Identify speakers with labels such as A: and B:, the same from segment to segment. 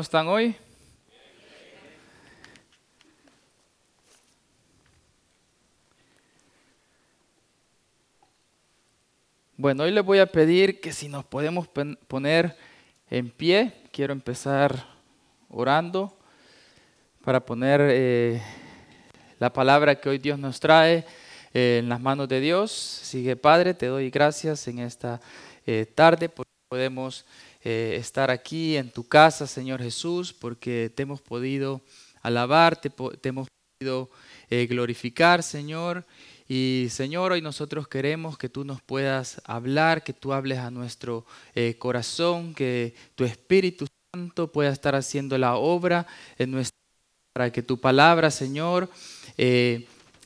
A: están hoy? Bueno, hoy les voy a pedir que si nos podemos poner en pie, quiero empezar orando para poner eh, la palabra que hoy Dios nos trae eh, en las manos de Dios. Sigue Padre, te doy gracias en esta eh, tarde porque podemos eh, estar aquí en tu casa, Señor Jesús, porque te hemos podido alabar, te, hemos podido eh, glorificar, Señor. Y Señor, hoy nosotros queremos que tú nos puedas hablar, que tú hables a nuestro eh, corazón, que tu Espíritu Santo pueda estar haciendo la obra en nuestra para que tu palabra, Señor,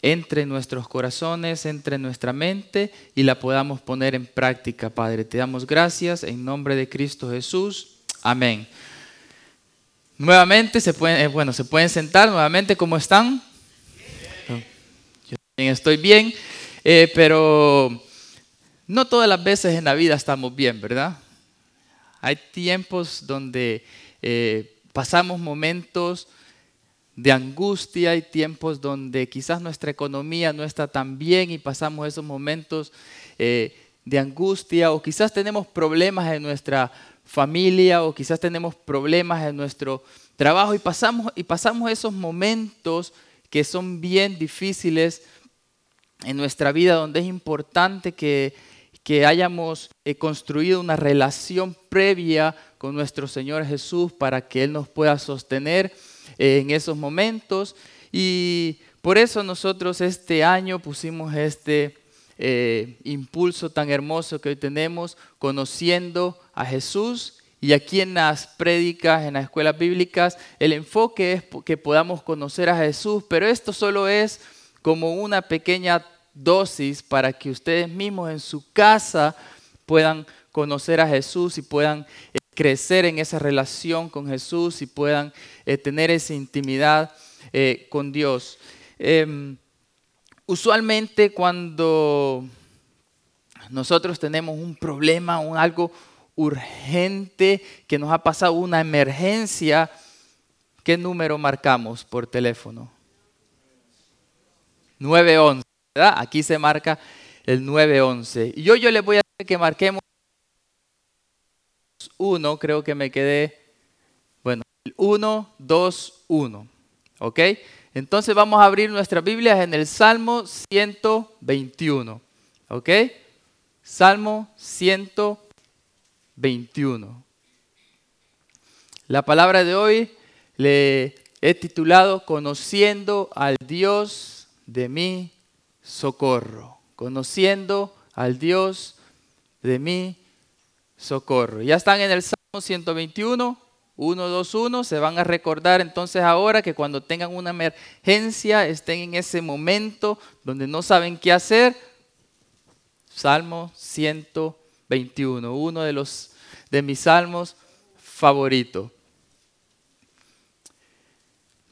A: entre en nuestros corazones, entre en nuestra mente y la podamos poner en práctica, Padre. Te damos gracias en nombre de Cristo Jesús. Amén. Nuevamente se pueden, eh, bueno, se pueden sentar nuevamente, ¿cómo están? Yo también estoy bien, eh, pero no todas las veces en la vida estamos bien, ¿verdad? Hay tiempos donde eh, pasamos momentos de angustia y tiempos donde quizás nuestra economía no está tan bien y pasamos esos momentos eh, de angustia o quizás tenemos problemas en nuestra familia o quizás tenemos problemas en nuestro trabajo y pasamos, y pasamos esos momentos que son bien difíciles en nuestra vida donde es importante que, que hayamos eh, construido una relación previa con nuestro Señor Jesús para que Él nos pueda sostener en esos momentos. Y por eso nosotros este año pusimos este eh, impulso tan hermoso que hoy tenemos, conociendo a Jesús. Y aquí en las prédicas, en las escuelas bíblicas, el enfoque es que podamos conocer a Jesús, pero esto solo es como una pequeña dosis para que ustedes mismos en su casa puedan conocer a Jesús y puedan crecer en esa relación con Jesús y puedan eh, tener esa intimidad eh, con Dios. Em, usualmente cuando nosotros tenemos un problema, un algo urgente, que nos ha pasado una emergencia, ¿qué número marcamos por teléfono? 911, ¿verdad? Aquí se marca el 911. Y yo, yo les voy a decir que marquemos 1, creo que me quedé, bueno, 1, 2, 1. ¿Ok? Entonces vamos a abrir nuestras Biblias en el Salmo 121. ¿Ok? Salmo 121. La palabra de hoy le he titulado Conociendo al Dios de mi socorro. Conociendo al Dios de mi socorro. Ya están en el Salmo 121, 1, 2, 1. Se van a recordar entonces ahora que cuando tengan una emergencia, estén en ese momento donde no saben qué hacer. Salmo 121, uno de, los, de mis salmos favoritos.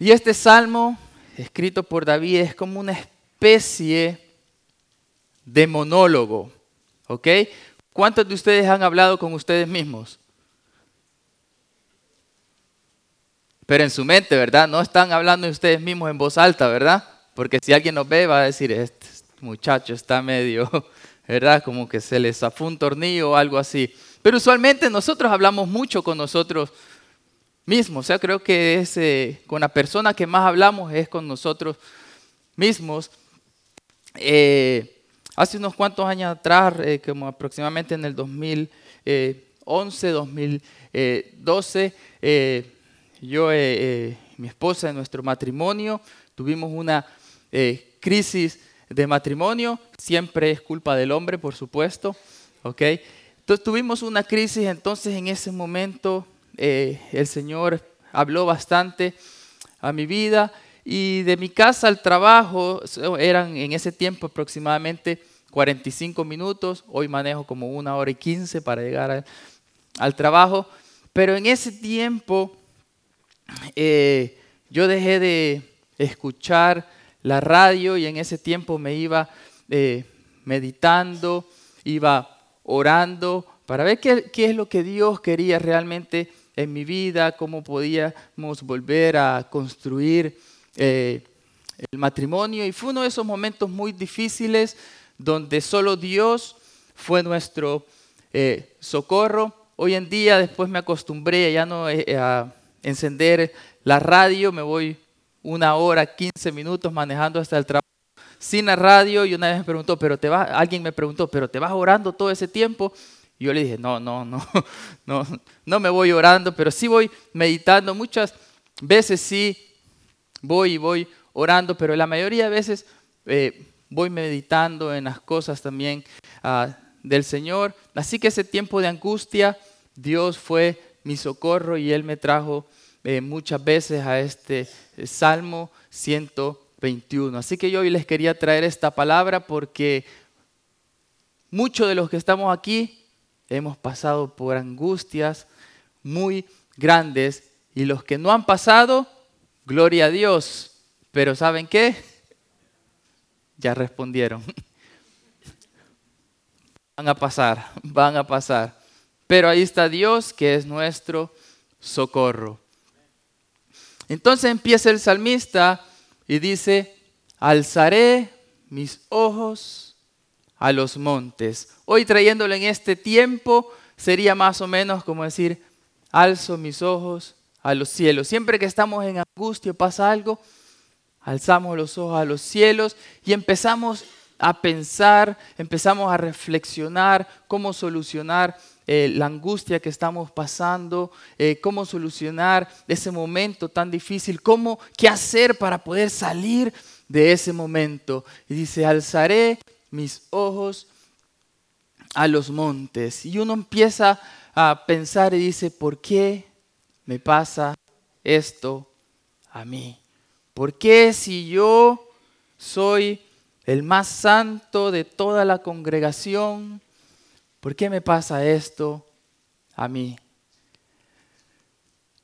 A: Y este salmo, escrito por David, es como una especie de monólogo. ¿Ok? ¿Cuántos de ustedes han hablado con ustedes mismos? Pero en su mente, ¿verdad? No están hablando de ustedes mismos en voz alta, ¿verdad? Porque si alguien nos ve va a decir, este muchacho está medio, ¿verdad? Como que se le zafó un tornillo o algo así. Pero usualmente nosotros hablamos mucho con nosotros mismos. O sea, creo que es, eh, con la persona que más hablamos es con nosotros mismos. Eh, Hace unos cuantos años atrás, eh, como aproximadamente en el 2011, 2012, eh, yo y eh, mi esposa en nuestro matrimonio tuvimos una crisis de matrimonio. Siempre es culpa del hombre, por supuesto. ¿okay? Entonces tuvimos una crisis, entonces en ese momento el Señor habló bastante a mi vida y de mi casa al trabajo eran en ese tiempo aproximadamente 45 minutos. Hoy manejo como una hora y 15 para llegar al trabajo. Pero en ese tiempo eh, yo dejé de escuchar la radio y en ese tiempo me iba eh, meditando, iba orando para ver qué, es lo que Dios quería realmente en mi vida, cómo podíamos volver a construir eh, el matrimonio. Y fue uno de esos momentos muy difíciles donde solo Dios fue nuestro eh, socorro. Hoy en día, después me acostumbré ya no eh, a encender la radio, me voy una hora, 15 minutos manejando hasta el trabajo sin la radio y una vez me preguntó, pero te vas, alguien me preguntó, pero te vas orando todo ese tiempo. Y yo le dije, no, no, no, no, no me voy orando, pero sí voy meditando. Muchas veces sí voy y voy orando, pero la mayoría de veces eh, voy meditando en las cosas también ah, del Señor. Así que ese tiempo de angustia, Dios fue mi socorro y Él me trajo eh, muchas veces a este eh, Salmo 121. Así que yo hoy les quería traer esta palabra porque muchos de los que estamos aquí hemos pasado por angustias muy grandes y los que no han pasado, gloria a Dios. Pero ¿saben qué? Ya respondieron. Van a pasar, van a pasar. Pero ahí está Dios que es nuestro socorro. Entonces empieza el salmista y dice, alzaré mis ojos a los montes. Hoy trayéndolo en este tiempo sería más o menos como decir, alzo mis ojos a los cielos. Siempre que estamos en angustia, pasa algo, alzamos los ojos a los cielos y empezamos a pensar, empezamos a reflexionar cómo solucionar eh, la angustia que estamos pasando, eh, cómo solucionar ese momento tan difícil, cómo, qué hacer para poder salir de ese momento. Y dice, alzaré mis ojos a los montes. Y uno empieza a pensar y dice, ¿por qué me pasa esto a mí? ¿Por qué si yo soy el más santo de toda la congregación, ¿Por qué me pasa esto a mí?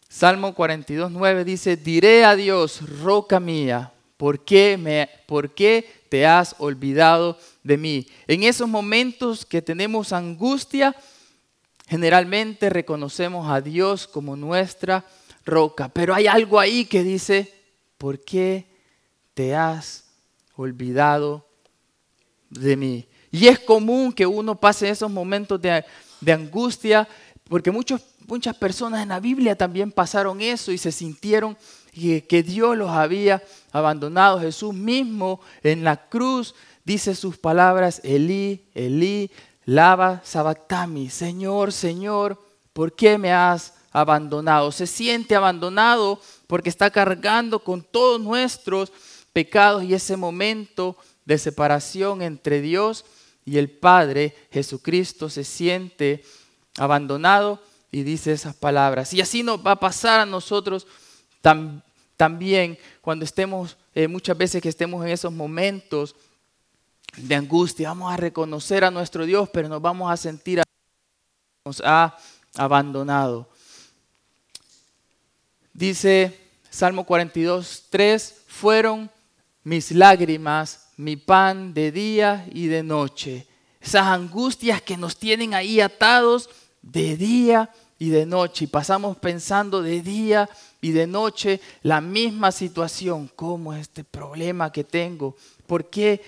A: Salmo 42, 9 dice, diré a Dios, roca mía, ¿por qué, me, ¿por qué te has olvidado de mí? En esos momentos que tenemos angustia, generalmente reconocemos a Dios como nuestra roca, pero hay algo ahí que dice, ¿por qué te has olvidado de mí? Y es común que uno pase esos momentos de, angustia, porque muchas personas en la Biblia también pasaron eso y se sintieron que, Dios los había abandonado. Jesús mismo en la cruz dice sus palabras, Elí, Elí, lava sabactami, Señor, Señor, ¿por qué me has abandonado? Se siente abandonado porque está cargando con todos nuestros pecados y ese momento de separación entre Dios y el Padre, Jesucristo, se siente abandonado y dice esas palabras. Y así nos va a pasar a nosotros también cuando estemos, eh, muchas veces que estemos en esos momentos de angustia, vamos a reconocer a nuestro Dios, pero nos vamos a sentir nos ha abandonado. Dice Salmo 42, 3, fueron mis lágrimas mi pan de día y de noche. Esas angustias que nos tienen ahí atados de día y de noche. Y pasamos pensando de día y de noche la misma situación. ¿Cómo es este problema que tengo? ¿Por qué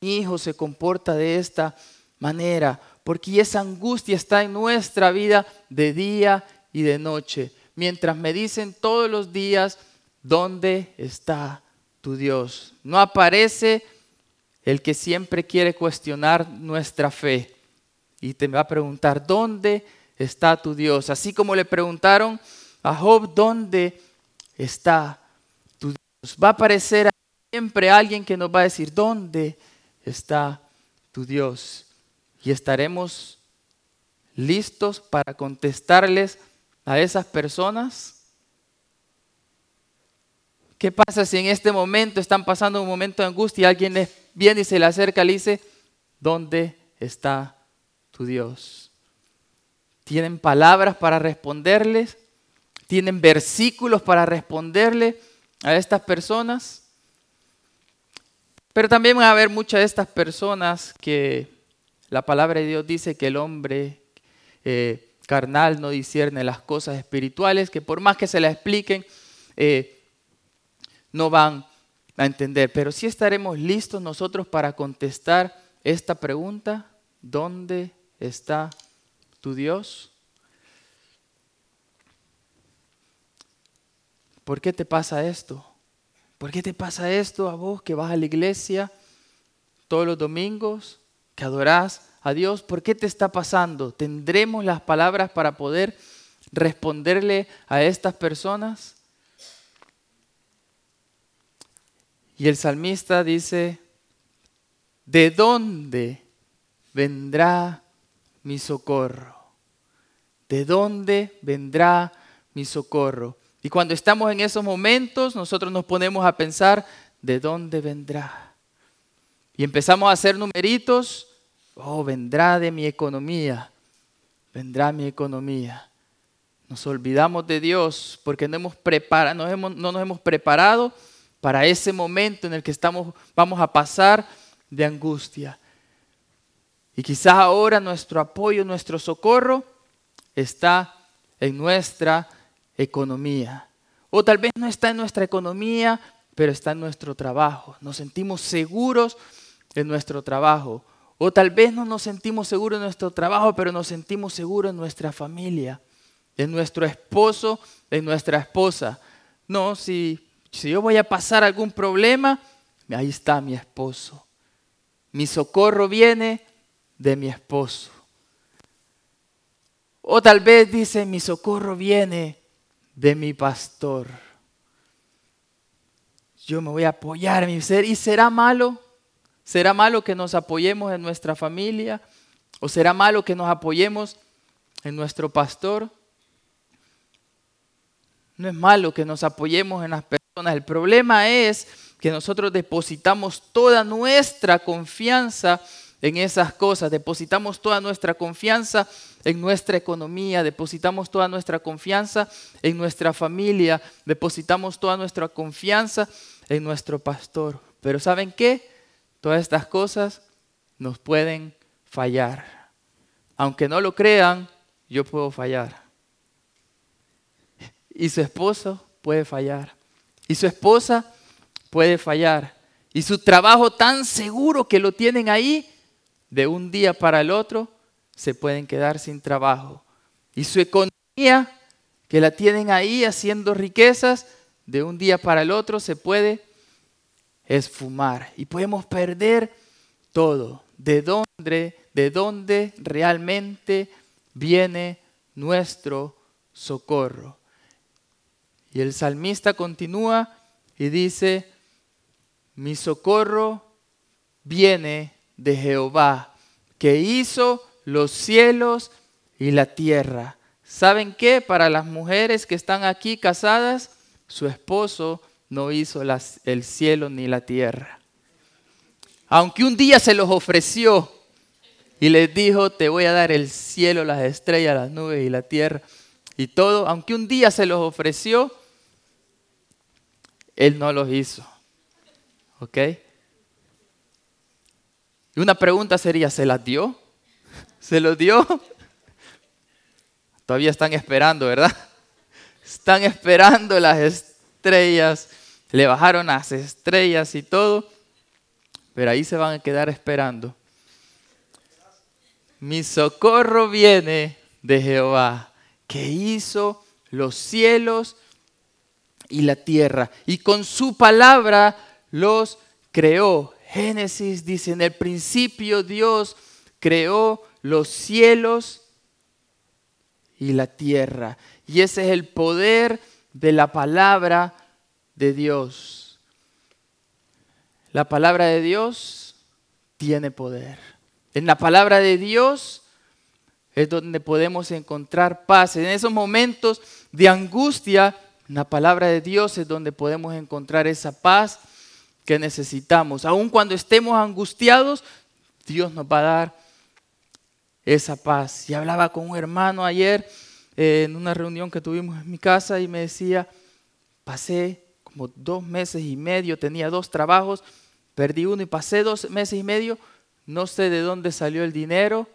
A: mi hijo se comporta de esta manera? Porque esa angustia está en nuestra vida de día y de noche. Mientras me dicen todos los días, ¿dónde está tu Dios? No aparece el que siempre quiere cuestionar nuestra fe y te va a preguntar, ¿dónde está tu Dios? Así como le preguntaron a Job, ¿dónde está tu Dios? Va a aparecer siempre alguien que nos va a decir, ¿dónde está tu Dios? Y estaremos listos para contestarles a esas personas. ¿Qué pasa si en este momento están pasando un momento de angustia y alguien les viene y se le acerca y le dice, ¿dónde está tu Dios? ¿Tienen palabras para responderles? ¿Tienen versículos para responderle a estas personas? Pero también van a haber muchas de estas personas que la palabra de Dios dice que el hombre eh, carnal no discierne las cosas espirituales, que por más que se las expliquen, eh, no van a entender. Pero sí estaremos listos nosotros para contestar esta pregunta, ¿dónde está tu Dios? ¿Por qué te pasa esto? ¿Por qué te pasa esto a vos que vas a la iglesia todos los domingos, que adorás a Dios? ¿Por qué te está pasando? ¿Tendremos las palabras para poder responderle a estas personas? Y el salmista dice, ¿de dónde vendrá mi socorro? ¿De dónde vendrá mi socorro? Y cuando estamos en esos momentos, nosotros nos ponemos a pensar, ¿de dónde vendrá? Y empezamos a hacer numeritos, oh, vendrá de mi economía, vendrá mi economía. Nos olvidamos de Dios porque no, hemos preparado, no nos hemos preparado para ese momento en el que estamos, vamos a pasar de angustia. Y quizás ahora nuestro apoyo, nuestro socorro está en nuestra economía. O tal vez no está en nuestra economía, pero está en nuestro trabajo. Nos sentimos seguros en nuestro trabajo. O tal vez no nos sentimos seguros en nuestro trabajo, pero nos sentimos seguros en nuestra familia, en nuestro esposo, en nuestra esposa. No, si, si yo voy a pasar algún problema, ahí está mi esposo. Mi socorro viene de mi esposo. O tal vez dice, mi socorro viene de mi pastor. Yo me voy a apoyar en mi ser. ¿Y será malo? ¿Será malo que nos apoyemos en nuestra familia? ¿O será malo que nos apoyemos en nuestro pastor? No es malo que nos apoyemos en las personas. El problema es que nosotros depositamos toda nuestra confianza en esas cosas, depositamos toda nuestra confianza en nuestra economía, depositamos toda nuestra confianza en nuestra familia, depositamos toda nuestra confianza en nuestro pastor. Pero ¿saben qué? Todas estas cosas nos pueden fallar. Aunque no lo crean, yo puedo fallar. Y su esposo puede fallar. Y su esposa puede fallar. Y su trabajo tan seguro que lo tienen ahí, de un día para el otro se pueden quedar sin trabajo. Y su economía, que la tienen ahí haciendo riquezas, de un día para el otro se puede esfumar. Y podemos perder todo. ¿De dónde, de dónde realmente viene nuestro socorro? Y el salmista continúa y dice, mi socorro viene de Jehová, que hizo los cielos y la tierra. ¿Saben qué? Para las mujeres que están aquí casadas, su esposo no hizo el cielo ni la tierra. Aunque un día se los ofreció y les dijo, te voy a dar el cielo, las estrellas, las nubes y la tierra y todo, aunque un día se los ofreció, él no los hizo. ¿Ok? Y una pregunta sería, ¿se las dio? ¿Se los dio? Todavía están esperando, ¿verdad? Están esperando las estrellas. Le bajaron las estrellas y todo. Pero ahí se van a quedar esperando. Mi socorro viene de Jehová, que hizo los cielos y la tierra. Y con su palabra los creó. Génesis dice, en el principio Dios creó los cielos y la tierra. Y ese es el poder de la palabra de Dios. La palabra de Dios tiene poder. En la palabra de Dios es donde podemos encontrar paz. En esos momentos de angustia, la palabra de Dios es donde podemos encontrar esa paz que necesitamos. Aun cuando estemos angustiados, Dios nos va a dar esa paz. Y hablaba con un hermano ayer en una reunión que tuvimos en mi casa y me decía, pasé como dos meses y medio, tenía dos trabajos, perdí uno y pasé dos meses y medio, no sé de dónde salió el dinero,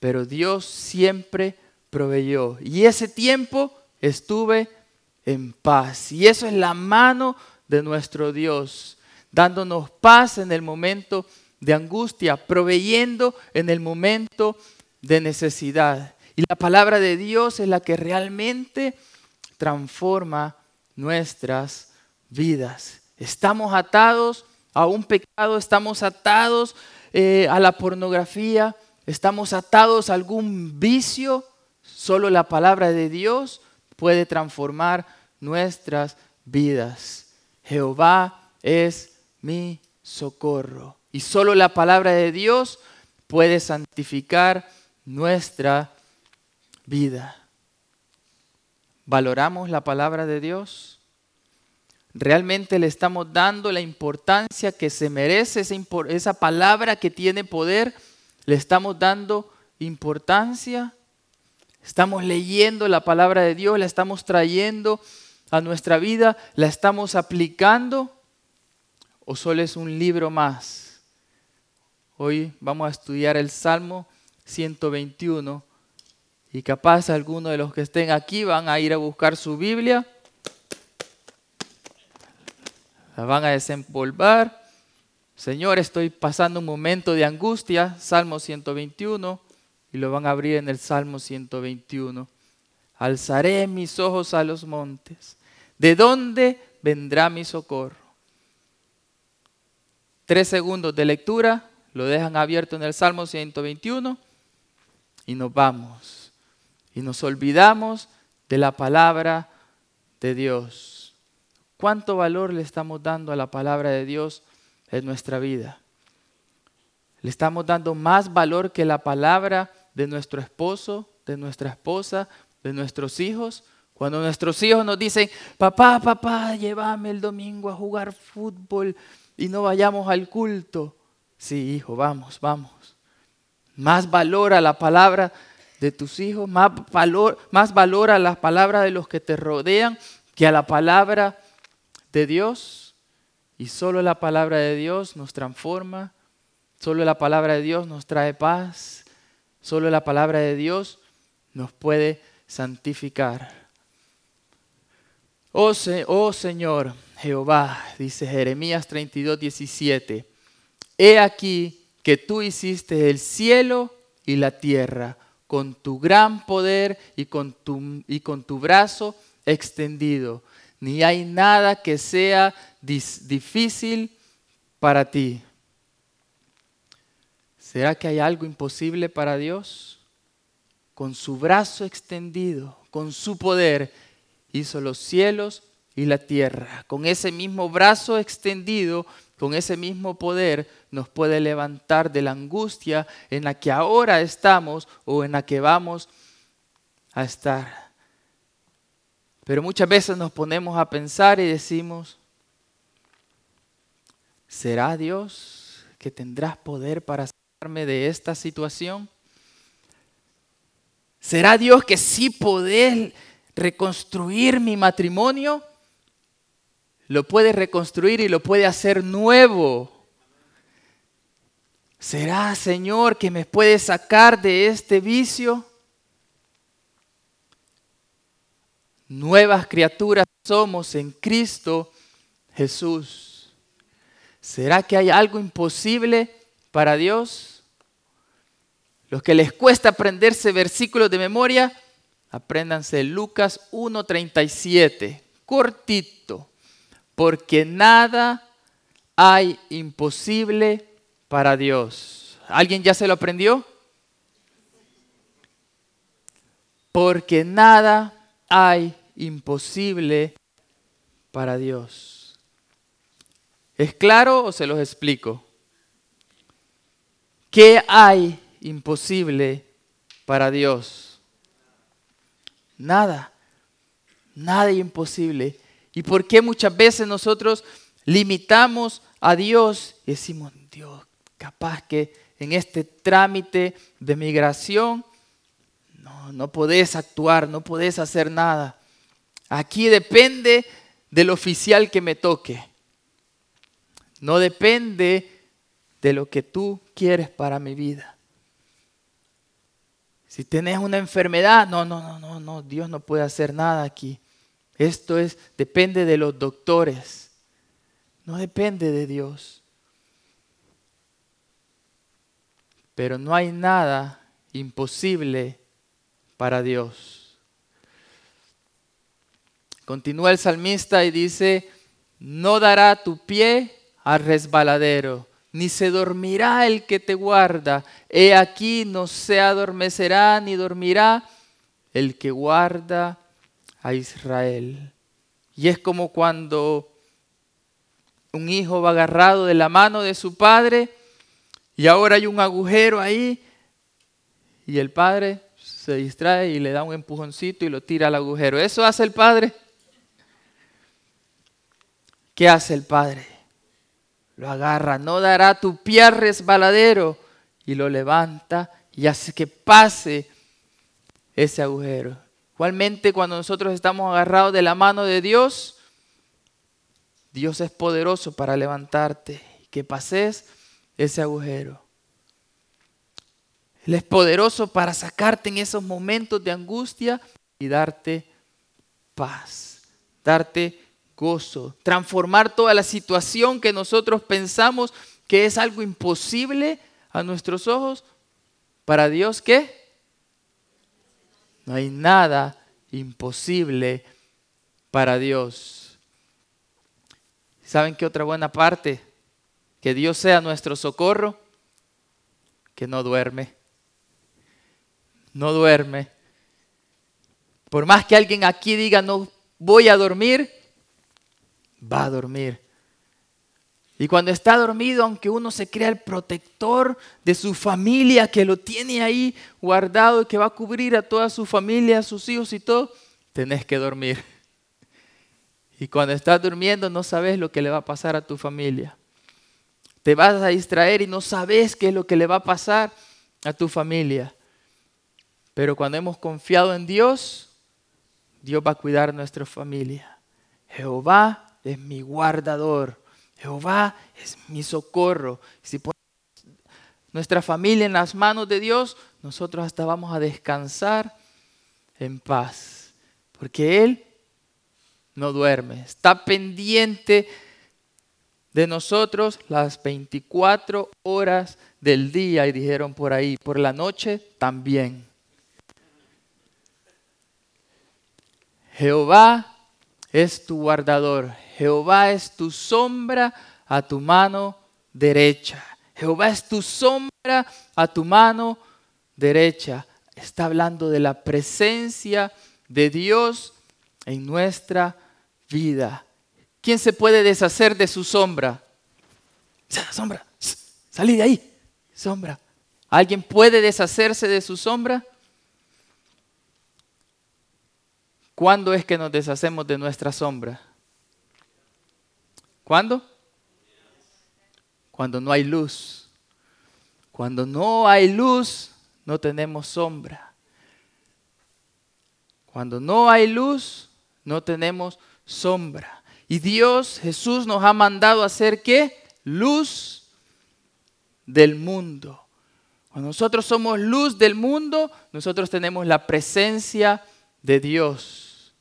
A: pero Dios siempre proveyó. Y ese tiempo estuve en paz. Y eso es la mano de nuestro Dios, dándonos paz en el momento de angustia, proveyendo en el momento de necesidad. Y la palabra de Dios es la que realmente transforma nuestras vidas. Estamos atados a un pecado, estamos atados eh, a la pornografía, estamos atados a algún vicio. Solo la palabra de Dios puede transformar nuestras vidas. Jehová es mi socorro. Y solo la palabra de Dios puede santificar nuestra vida. ¿Valoramos la palabra de Dios? ¿Realmente le estamos dando la importancia que se merece esa, palabra que tiene poder? ¿Le estamos dando importancia? ¿Estamos leyendo la palabra de Dios? ¿La estamos trayendo a nuestra vida? ¿La estamos aplicando? ¿O solo es un libro más? Hoy vamos a estudiar el Salmo 121 y capaz algunos de los que estén aquí van a ir a buscar su Biblia, la van a desempolvar. Señor, estoy pasando un momento de angustia, Salmo 121, y lo van a abrir en el Salmo 121. Alzaré mis ojos a los montes. ¿De dónde vendrá mi socorro? Tres segundos de lectura, lo dejan abierto en el Salmo 121 y nos vamos. Y nos olvidamos de la palabra de Dios. ¿Cuánto valor le estamos dando a la palabra de Dios en nuestra vida? Le estamos dando más valor que la palabra de nuestro esposo, de nuestra esposa, de nuestros hijos. Cuando nuestros hijos nos dicen, papá, papá, llévame el domingo a jugar fútbol y no vayamos al culto. Sí, hijo, vamos, vamos. Más valor a la palabra de tus hijos, más valor, más valor a las palabras de los que te rodean que a la palabra de Dios. Y solo la palabra de Dios nos transforma, solo la palabra de Dios nos trae paz, solo la palabra de Dios nos puede santificar. Oh, oh Señor Jehová, dice Jeremías 32, 17, he aquí que tú hiciste el cielo y la tierra con tu gran poder y con tu, y con tu brazo extendido. Ni hay nada que sea difícil para ti. ¿Será que hay algo imposible para Dios? Con su brazo extendido, con su poder, hizo los cielos y la tierra. Con ese mismo brazo extendido con ese mismo poder nos puede levantar de la angustia en la que ahora estamos o en la que vamos a estar. Pero muchas veces nos ponemos a pensar y decimos, ¿será Dios que tendrás poder para sacarme de esta situación? ¿Será Dios que sí podés reconstruir mi matrimonio? Lo puede reconstruir y lo puede hacer nuevo. ¿Será, Señor, que me puede sacar de este vicio? Nuevas criaturas somos en Cristo Jesús. ¿Será que hay algo imposible para Dios? Los que les cuesta aprenderse versículos de memoria, apréndanse Lucas 1.37, cortito porque nada hay imposible para Dios. ¿Alguien ya se lo aprendió? Porque nada hay imposible para Dios. ¿Es claro o se los explico? ¿Qué hay imposible para Dios? Nada. Nada imposible. ¿Y por qué muchas veces nosotros limitamos a Dios y decimos, Dios, capaz que en este trámite de migración no, no podés actuar, no podés hacer nada. Aquí depende del oficial que me toque. No depende de lo que tú quieres para mi vida. Si tienes una enfermedad, no, no, no, no, no, Dios no puede hacer nada aquí. Esto es, depende de los doctores. No depende de Dios. Pero no hay nada imposible para Dios. Continúa el salmista y dice, no dará tu pie al resbaladero, ni se dormirá el que te guarda. He aquí no se adormecerá ni dormirá el que guarda a Israel. Y es como cuando un hijo va agarrado de la mano de su padre y ahora hay un agujero ahí y el padre se distrae y le da un empujoncito y lo tira al agujero. ¿Eso hace el padre? ¿Qué hace el padre? Lo agarra, no dará tu pie resbaladero y lo levanta y hace que pase ese agujero. Igualmente cuando nosotros estamos agarrados de la mano de Dios, Dios es poderoso para levantarte y que pases ese agujero. Él es poderoso para sacarte en esos momentos de angustia y darte paz, darte gozo, transformar toda la situación que nosotros pensamos que es algo imposible a nuestros ojos. Para Dios, ¿qué? No hay nada imposible para Dios. ¿Saben qué otra buena parte? Que Dios sea nuestro socorro, que no duerme no duerme. Por más que alguien aquí diga no voy a dormir, va a dormir. Y cuando está dormido, aunque uno se crea el protector de su familia, que lo tiene ahí guardado y que va a cubrir a toda su familia, a sus hijos y todo, tenés que dormir. Y cuando estás durmiendo no sabes lo que le va a pasar a tu familia. Te vas a distraer y no sabes qué es lo que le va a pasar a tu familia. Pero cuando hemos confiado en Dios, Dios va a cuidar nuestra familia. Jehová es mi guardador. Jehová es mi socorro. Si ponemos nuestra familia en las manos de Dios, nosotros hasta vamos a descansar en paz. Porque Él no duerme. Está pendiente de nosotros las 24 horas del día y dijeron por ahí, por la noche también. Jehová es tu guardador, Jehová es tu sombra a tu mano derecha. Jehová es tu sombra a tu mano derecha. Está hablando de la presencia de Dios en nuestra vida. ¿Quién se puede deshacer de su sombra? Sombra, salí de ahí, sombra. ¿Alguien puede deshacerse de su sombra? ¿Cuándo es que nos deshacemos de nuestra sombra? ¿Cuándo? Cuando no hay luz. Cuando no hay luz, no tenemos sombra. Cuando no hay luz, no tenemos sombra. Y Dios, Jesús nos ha mandado a hacer qué? Luz del mundo. Cuando nosotros somos luz del mundo, nosotros tenemos la presencia de Dios.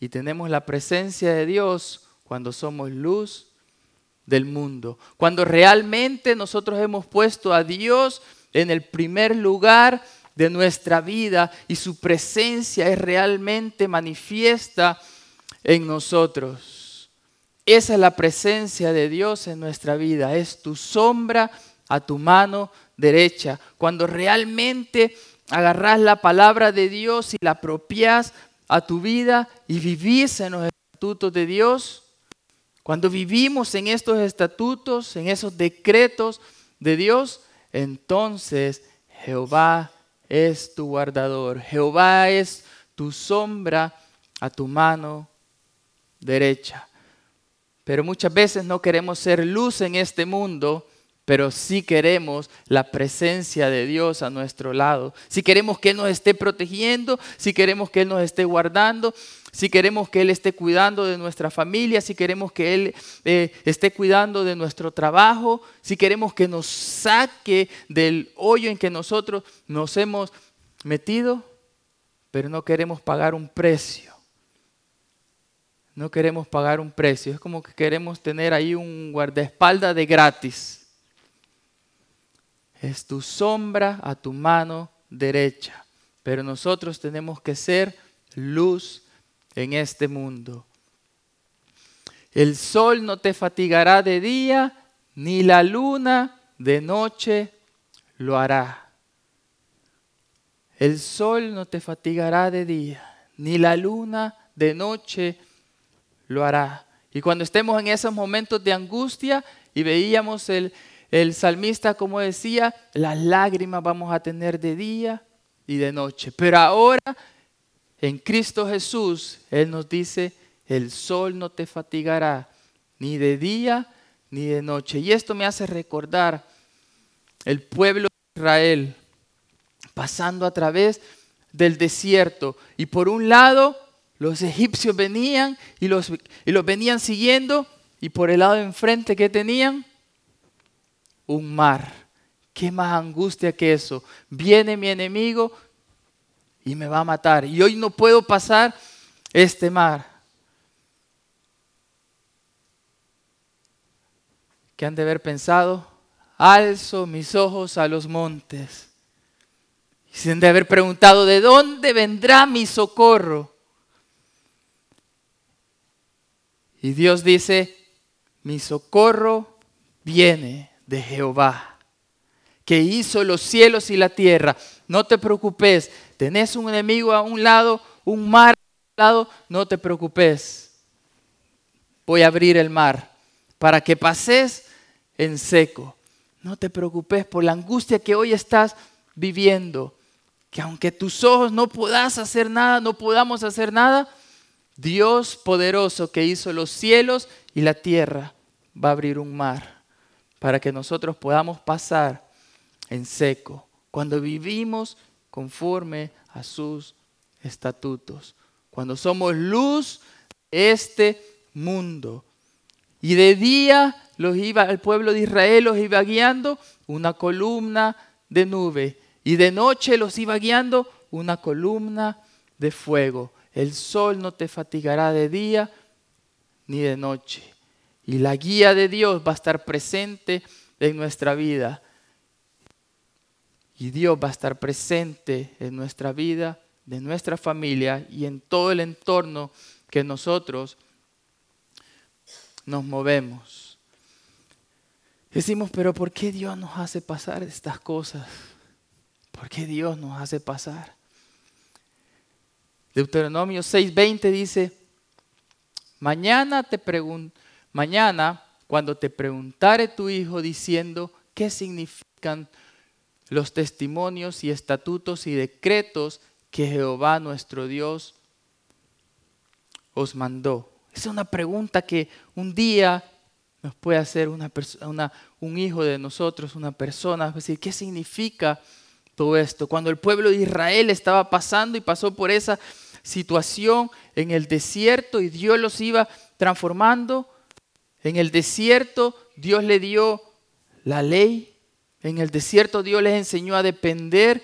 A: Y tenemos la presencia de Dios cuando somos luz del mundo. Cuando realmente nosotros hemos puesto a Dios en el primer lugar de nuestra vida y su presencia es realmente manifiesta en nosotros. Esa es la presencia de Dios en nuestra vida. Es tu sombra a tu mano derecha. Cuando realmente agarras la palabra de Dios y la apropias a tu vida y vivís en los estatutos de Dios, cuando vivimos en estos estatutos, en esos decretos de Dios, entonces Jehová es tu guardador, Jehová es tu sombra a tu mano derecha. Pero muchas veces no queremos ser luz en este mundo pero si queremos la presencia de Dios a nuestro lado, si queremos que Él nos esté protegiendo, si queremos que Él nos esté guardando, si queremos que Él esté cuidando de nuestra familia, si queremos que Él eh, esté cuidando de nuestro trabajo, si queremos que nos saque del hoyo en que nosotros nos hemos metido, pero no queremos pagar un precio. No queremos pagar un precio. Es como que queremos tener ahí un guardaespaldas de gratis. Es tu sombra a tu mano derecha. Pero nosotros tenemos que ser luz en este mundo. El sol no te fatigará de día, ni la luna de noche lo hará. El sol no te fatigará de día, ni la luna de noche lo hará. Y cuando estemos en esos momentos de angustia y veíamos el, el salmista como decía, las lágrimas vamos a tener de día y de noche. Pero ahora en Cristo Jesús, Él nos dice, el sol no te fatigará ni de día ni de noche. Y esto me hace recordar el pueblo de Israel pasando a través del desierto. Y por un lado, los egipcios venían y los, y los venían siguiendo. Y por el lado de enfrente, ¿qué tenían? Un mar. ¿Qué más angustia que eso? Viene mi enemigo y me va a matar. Y hoy no puedo pasar este mar. ¿Qué han de haber pensado? Alzo mis ojos a los montes. Y se han de haber preguntado, ¿de dónde vendrá mi socorro? Y Dios dice, mi socorro viene de Jehová, que hizo los cielos y la tierra. No te preocupes, tenés un enemigo a un lado, un mar a un lado, no te preocupes. Voy a abrir el mar para que pases en seco. No te preocupes por la angustia que hoy estás viviendo. Que aunque tus ojos no puedas hacer nada, no podamos hacer nada, Dios poderoso que hizo los cielos y la tierra va a abrir un mar para que nosotros podamos pasar en seco cuando vivimos conforme a sus estatutos, cuando somos luz de este mundo. Y de día los iba, el pueblo de Israel los iba guiando una columna de nube. Y de noche los iba guiando una columna de fuego. El sol no te fatigará de día ni de noche. Y la guía de Dios va a estar presente en nuestra vida. Y Dios va a estar presente en nuestra vida, de nuestra familia y en todo el entorno que nosotros nos movemos. Decimos, pero ¿por qué Dios nos hace pasar estas cosas? ¿Por qué Dios nos hace pasar? Deuteronomio 6:20 dice, mañana te mañana cuando te preguntare tu hijo diciendo qué significan los testimonios y estatutos y decretos que Jehová nuestro Dios os mandó. Esa es una pregunta que un día nos puede hacer una, persona, un hijo de nosotros, una persona. Es decir, ¿qué significa todo esto? Cuando el pueblo de Israel estaba pasando y pasó por esa situación en el desierto y Dios los iba transformando, en el desierto Dios le dio la ley, en el desierto Dios les enseñó a depender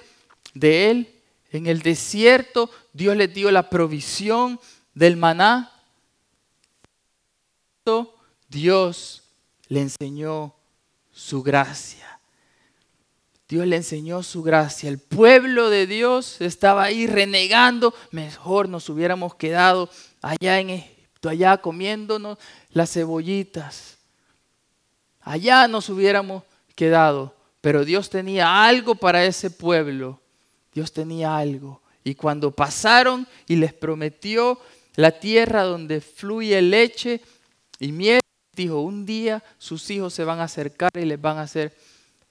A: de Él, en el desierto Dios les dio la provisión del maná. Dios le enseñó su gracia. Dios le enseñó su gracia. El pueblo de Dios estaba ahí renegando. Mejor nos hubiéramos quedado allá en Egipto, allá comiéndonos las cebollitas. Allá nos hubiéramos quedado. Pero Dios tenía algo para ese pueblo. Dios tenía algo. Y cuando pasaron y les prometió la tierra donde fluye leche y miel, dijo, un día sus hijos se van a acercar y les van a hacer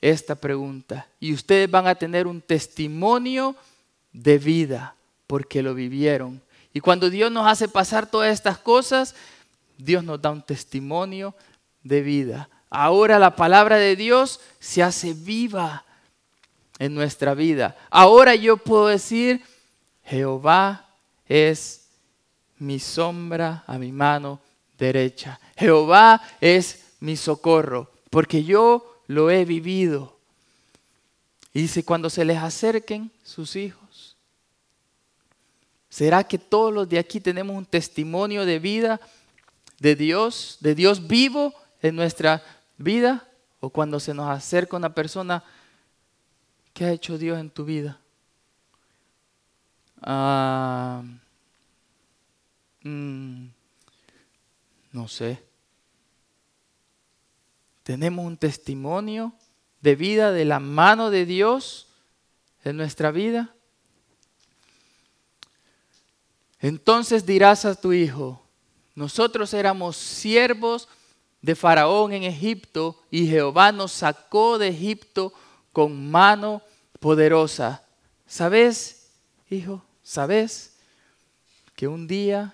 A: esta pregunta. Y ustedes van a tener un testimonio de vida porque lo vivieron. Y cuando Dios nos hace pasar todas estas cosas, Dios nos da un testimonio de vida. Ahora la palabra de Dios se hace viva en nuestra vida. Ahora yo puedo decir, Jehová es mi sombra a mi mano derecha. Jehová es mi socorro, porque yo lo he vivido. Y dice, cuando se les acerquen sus hijos ¿Será que todos los de aquí tenemos un testimonio de vida de Dios, de Dios vivo en nuestra vida? O cuando se nos acerca una persona, ¿qué ha hecho Dios en tu vida? Ah, mm, no sé. Tenemos un testimonio de vida de la mano de Dios en nuestra vida. Entonces dirás a tu hijo, nosotros éramos siervos de Faraón en Egipto y Jehová nos sacó de Egipto con mano poderosa. ¿Sabes, hijo? ¿Sabes que un día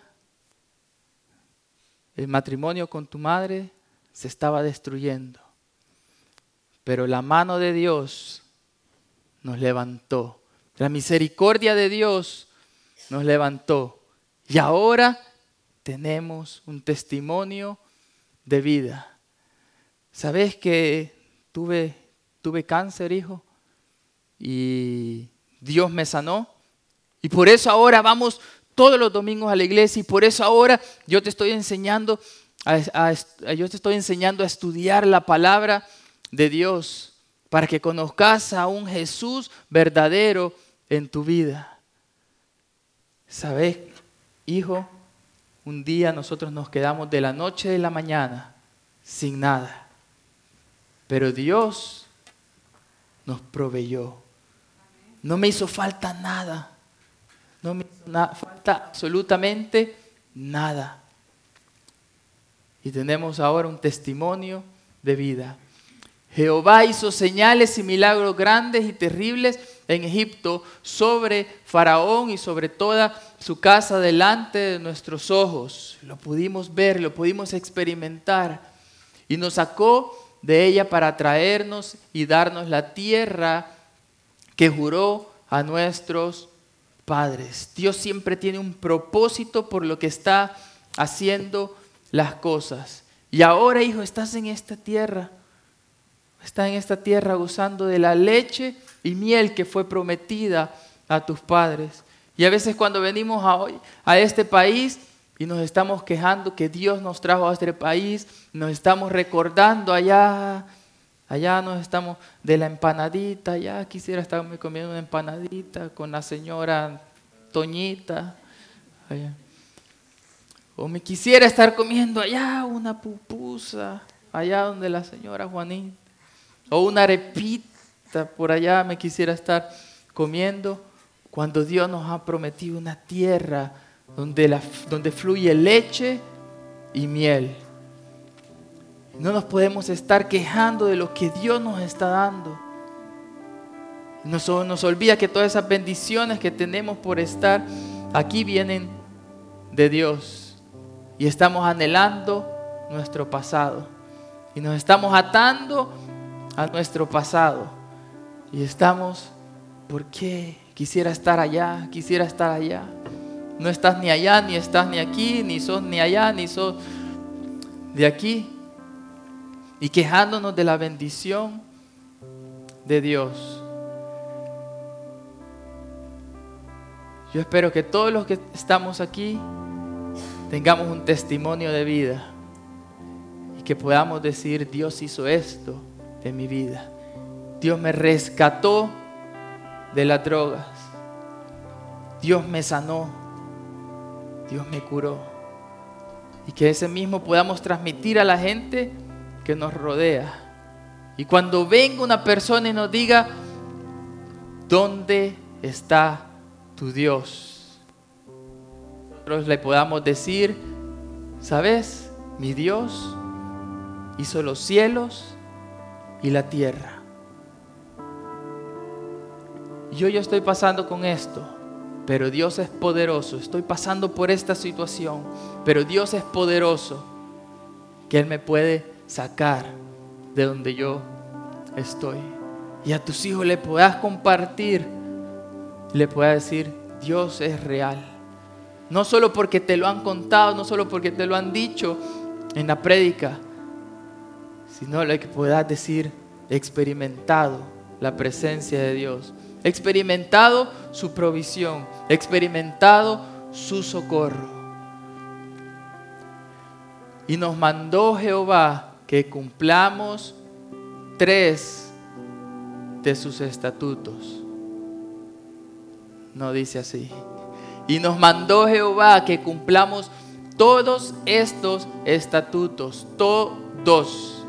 A: el matrimonio con tu madre se estaba destruyendo? Pero la mano de Dios nos levantó. La misericordia de Dios nos levantó. Y ahora tenemos un testimonio de vida. ¿Sabes que tuve, tuve cáncer, hijo? Y Dios me sanó. Y por eso ahora vamos todos los domingos a la iglesia y por eso ahora yo te estoy enseñando yo te estoy enseñando a estudiar la palabra de Dios para que conozcas a un Jesús verdadero en tu vida. ¿Sabes hijo, un día nosotros nos quedamos de la noche de la mañana sin nada, pero Dios nos proveyó. No me hizo falta nada, no me hizo falta absolutamente nada. Y tenemos ahora un testimonio de vida. Jehová hizo señales y milagros grandes y terribles en Egipto sobre Faraón y sobre toda su casa delante de nuestros ojos. Lo pudimos ver, lo pudimos experimentar. Y nos sacó de ella para traernos y darnos la tierra que juró a nuestros padres. Dios siempre tiene un propósito por lo que está haciendo las cosas. Y ahora, hijo, estás en esta tierra. Estás en esta tierra gozando de la leche y miel que fue prometida a tus padres. Y a veces cuando venimos a, hoy, a este país y nos estamos quejando que Dios nos trajo a este país, nos estamos recordando allá, allá nos estamos de la empanadita, allá quisiera estarme comiendo una empanadita con la señora Toñita. O me quisiera estar comiendo allá una pupusa, allá donde la señora Juanita. O una arepita, por allá me quisiera estar comiendo cuando Dios nos ha prometido una tierra donde, donde fluye leche y miel. No nos podemos estar quejando de lo que Dios nos está dando. Nos, nos olvida que todas esas bendiciones que tenemos por estar aquí vienen de Dios. Y estamos anhelando nuestro pasado. Y nos estamos atando a nuestro pasado. Y estamos, ¿por qué? quisiera estar allá, quisiera estar allá. No estás ni allá, ni estás ni aquí, ni sos ni allá, ni sos de aquí. Y quejándonos de la bendición de Dios. Yo espero que todos los que estamos aquí tengamos un testimonio de vida y que podamos decir, Dios hizo esto en mi vida. Dios me rescató de las drogas. Dios me sanó. Dios me curó. Y que ese mismo podamos transmitir a la gente que nos rodea. Y cuando venga una persona y nos diga, ¿dónde está tu Dios? Nosotros le podamos decir, ¿sabes? Mi Dios hizo los cielos y la tierra. Yo estoy pasando con esto, pero Dios es poderoso, estoy pasando por esta situación, pero Dios es poderoso, que Él me puede sacar de donde yo estoy. Y a tus hijos le puedas compartir, le puedas decir, Dios es real. No solo porque te lo han contado, no solo porque te lo han dicho en la prédica, sino lo que puedas decir, experimentado la presencia de Dios experimentado su provisión, experimentado su socorro. Y nos mandó Jehová que cumplamos tres de sus estatutos. No dice así. Y nos mandó Jehová que cumplamos todos estos estatutos, todos.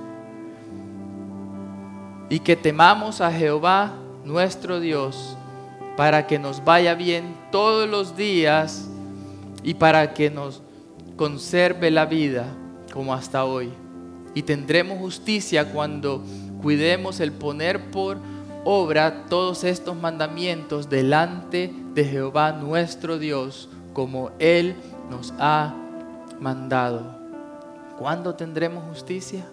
A: Y que temamos a Jehová nuestro Dios para que nos vaya bien todos los días y para que nos conserve la vida como hasta hoy. Y tendremos justicia cuando cuidemos el poner por obra todos estos mandamientos delante de Jehová nuestro Dios, como Él nos ha mandado. ¿Cuándo tendremos justicia?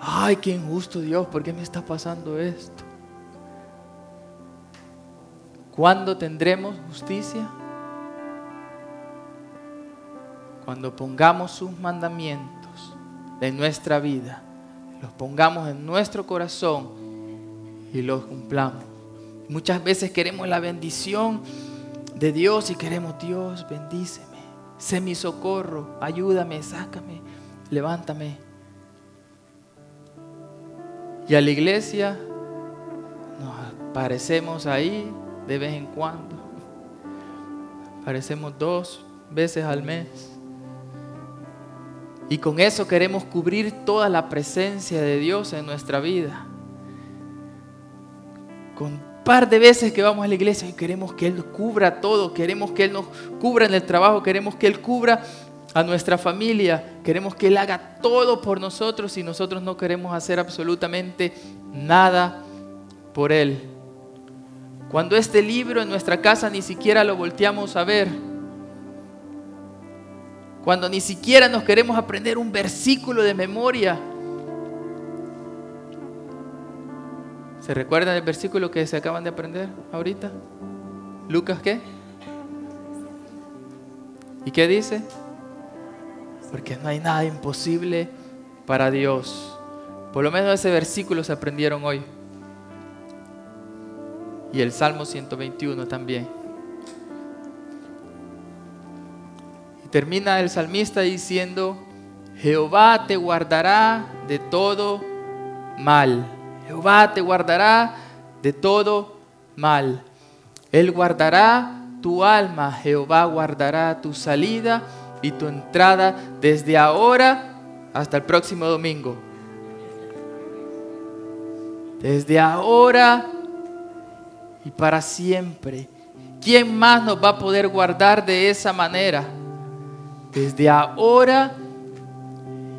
A: Ay, qué injusto Dios, ¿por qué me está pasando esto? ¿Cuándo tendremos justicia? Cuando pongamos sus mandamientos en nuestra vida los pongamos en nuestro corazón y los cumplamos. Muchas veces queremos la bendición de Dios y queremos, Dios, bendíceme, sé mi socorro, ayúdame, sácame, levántame. Y a la iglesia nos aparecemos ahí de vez en cuando. Aparecemos dos veces al mes. Y con eso queremos cubrir toda la presencia de Dios en nuestra vida. Con un par de veces que vamos a la iglesia y queremos que Él cubra todo, queremos que Él nos cubra en el trabajo, queremos que Él cubra a nuestra familia, queremos que Él haga todo por nosotros y nosotros no queremos hacer absolutamente nada por Él. Cuando este libro en nuestra casa ni siquiera lo volteamos a ver, cuando ni siquiera nos queremos aprender un versículo de memoria. ¿Se recuerdan el versículo que se acaban de aprender ahorita? Lucas qué? ¿Y qué dice? Porque no hay nada imposible para Dios. Por lo menos ese versículo se aprendieron hoy. Y el Salmo 121 también. termina el salmista diciendo, Jehová te guardará de todo mal. Jehová te guardará de todo mal. Él guardará tu alma, Jehová guardará tu salida y tu entrada desde ahora hasta el próximo domingo. Desde ahora y para siempre. ¿Quién más nos va a poder guardar de esa manera? desde ahora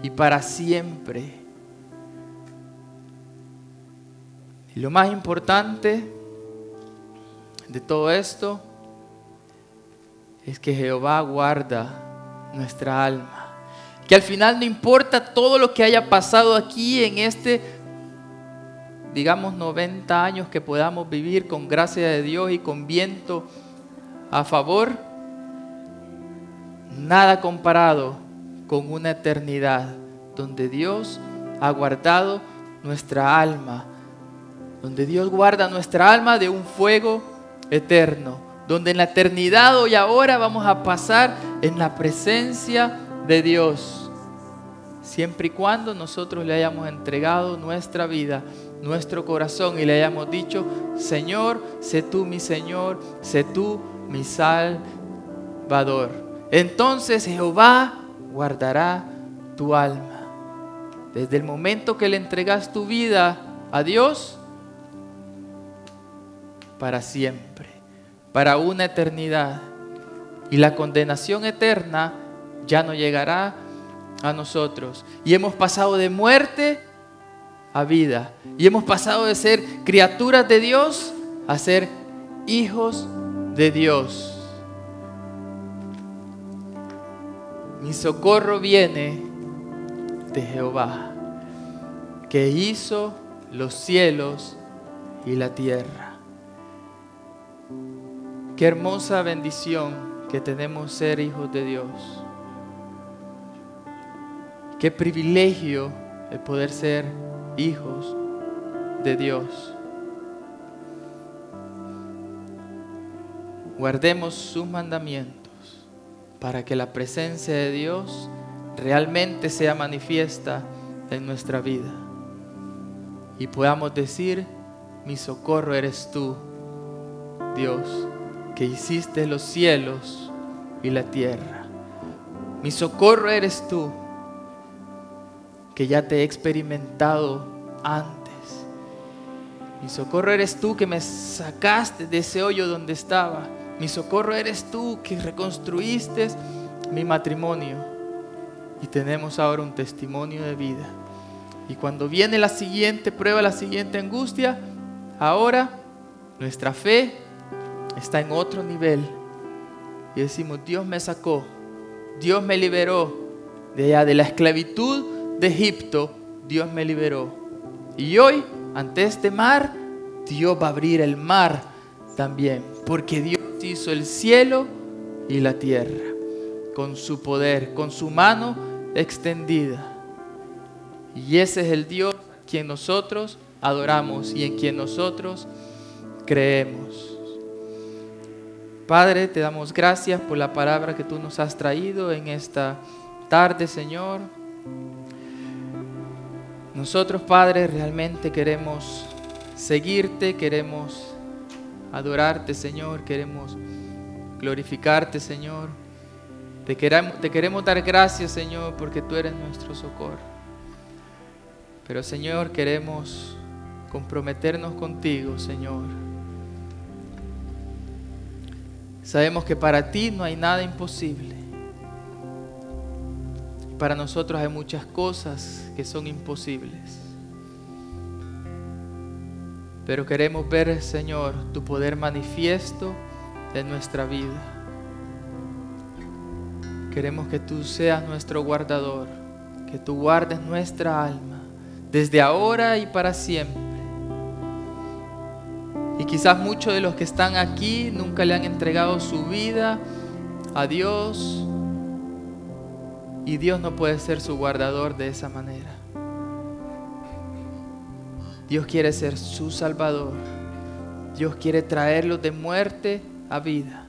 A: y para siempre. Y lo más importante de todo esto es que Jehová guarda nuestra alma. Que al final no importa todo lo que haya pasado aquí en este, digamos, 90 años que podamos vivir con gracia de Dios y con viento a favor, nada comparado con una eternidad donde Dios ha guardado nuestra alma, donde Dios guarda nuestra alma de un fuego eterno, donde en la eternidad hoy ahora vamos a pasar en la presencia de Dios, siempre y cuando nosotros le hayamos entregado nuestra vida, nuestro corazón y le hayamos dicho, Señor, sé tú mi Señor, sé tú mi Salvador. Entonces Jehová guardará tu alma. Desde el momento que le entregas tu vida a Dios, para siempre, para una eternidad. Y la condenación eterna ya no llegará a nosotros. Y hemos pasado de muerte a vida. Y hemos pasado de ser criaturas de Dios a ser hijos de Dios. Mi socorro viene de Jehová, que hizo los cielos y la tierra. Qué hermosa bendición que tenemos ser hijos de Dios. Qué privilegio el poder ser hijos de Dios. Guardemos sus mandamientos para que la presencia de Dios realmente sea manifiesta en nuestra vida y podamos decir, mi socorro eres tú, Dios que hiciste los cielos y la tierra. Mi socorro eres tú, que ya te he experimentado antes. Mi socorro eres tú que me sacaste de ese hoyo donde estaba. Mi socorro eres tú que reconstruiste mi matrimonio. Y tenemos ahora un testimonio de vida. Y cuando viene la siguiente prueba, la siguiente angustia, ahora nuestra fe está en otro nivel. Y decimos, Dios me sacó, Dios me liberó de allá, de la esclavitud de Egipto, Dios me liberó. Y hoy, ante este mar, Dios va a abrir el mar también, porque Dios hizo el cielo y la tierra con su poder, con su mano extendida. Y ese es el Dios quien nosotros adoramos y en quien nosotros creemos. Padre, te damos gracias por la palabra que tú nos has traído en esta tarde, Señor. Nosotros, Padre, realmente queremos seguirte, queremos adorarte, Señor, queremos glorificarte, Señor. Te queremos, te queremos dar gracias, Señor, porque tú eres nuestro socorro. Pero Señor, queremos comprometernos contigo, Señor. Sabemos que para ti no hay nada imposible. Para nosotros hay muchas cosas que son imposibles. Pero queremos ver, Señor, tu poder manifiesto en nuestra vida. Queremos que tú seas nuestro guardador, que tú guardes nuestra alma desde ahora y para siempre. Y quizás muchos de los que están aquí nunca le han entregado su vida a Dios. Y Dios no puede ser su guardador de esa manera. Dios quiere ser su salvador. Dios quiere traerlos de muerte a vida.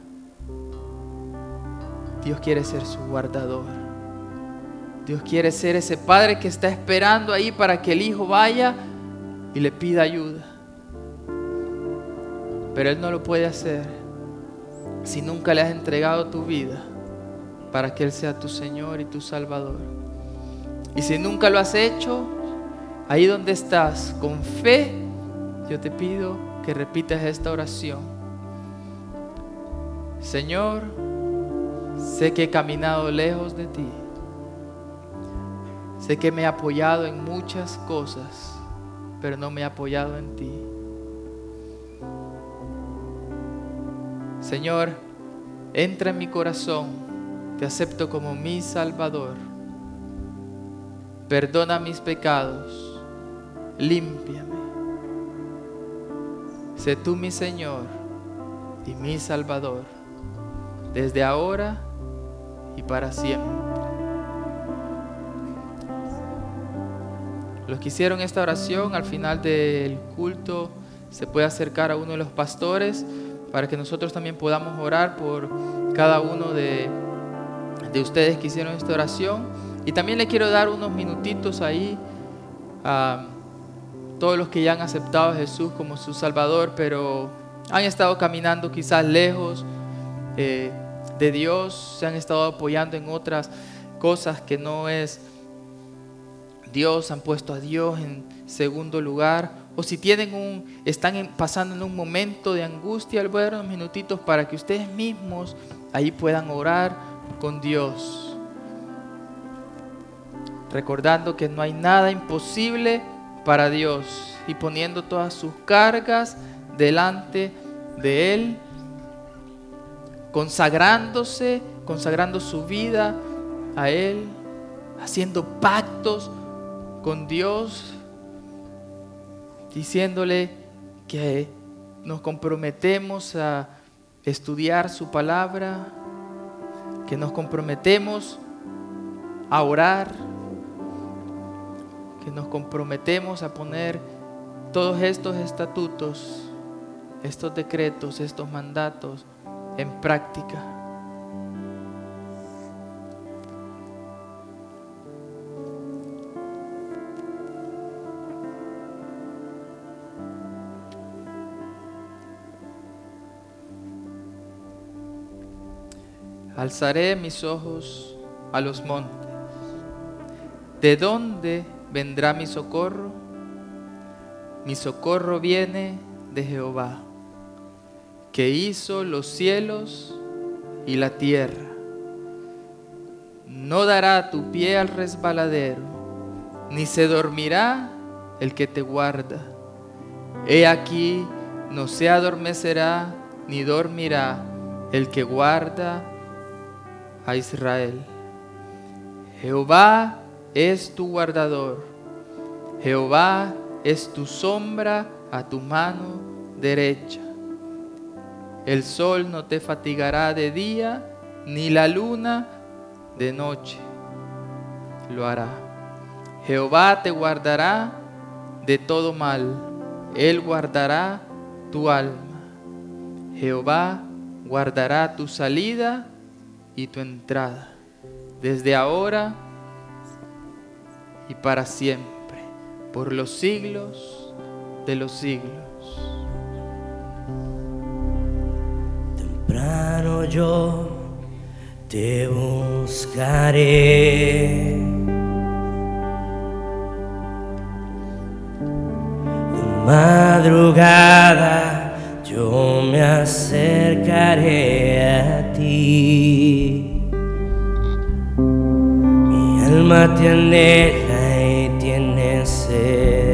A: Dios quiere ser su guardador. Dios quiere ser ese padre que está esperando ahí para que el hijo vaya y le pida ayuda. Pero Él no lo puede hacer si nunca le has entregado tu vida para que Él sea tu Señor y tu Salvador. Y si nunca lo has hecho, ahí donde estás, con fe, yo te pido que repitas esta oración. Señor, sé que he caminado lejos de ti Sé que me he apoyado en muchas cosas, pero no me he apoyado en ti. Señor, entra en mi corazón, te acepto como mi Salvador. Perdona mis pecados, límpiame. Sé tú mi Señor y mi Salvador, desde ahora y para siempre. Los que hicieron esta oración al final del culto se puede acercar a uno de los pastores para que nosotros también podamos orar por cada uno de, de ustedes que hicieron esta oración. Y también le quiero dar unos minutitos ahí a todos los que ya han aceptado a Jesús como su Salvador, pero han estado caminando quizás lejos eh, de Dios, se han estado apoyando en otras cosas que no es Dios, han puesto a Dios en segundo lugar, o si tienen un, están pasando en un momento de angustia, les voy unos minutitos para que ustedes mismos ahí puedan orar con Dios. Recordando que no hay nada imposible para Dios y poniendo todas sus cargas delante de Él, consagrándose, consagrando su vida a Él, haciendo pactos con Dios, diciéndole que nos comprometemos a estudiar su palabra, que nos comprometemos a orar, que nos comprometemos a poner todos estos estatutos, estos decretos, estos mandatos en práctica. Alzaré mis ojos a los montes. ¿De dónde vendrá mi socorro? Mi socorro viene de Jehová, que hizo los cielos y la tierra. No dará tu pie al resbaladero, ni se dormirá el que te guarda. He aquí, no se adormecerá ni dormirá el que guarda a Israel. Jehová es tu guardador. Jehová es tu sombra a tu mano derecha. El sol no te fatigará de día, ni la luna de noche lo hará. Jehová te guardará de todo mal. Él guardará tu alma. Jehová guardará tu salida y tu entrada, desde ahora y para siempre, por los siglos de los siglos.
B: Temprano yo te buscaré. Madrugada yo me acercaré a ti. Mi alma te anhela y tiene sed.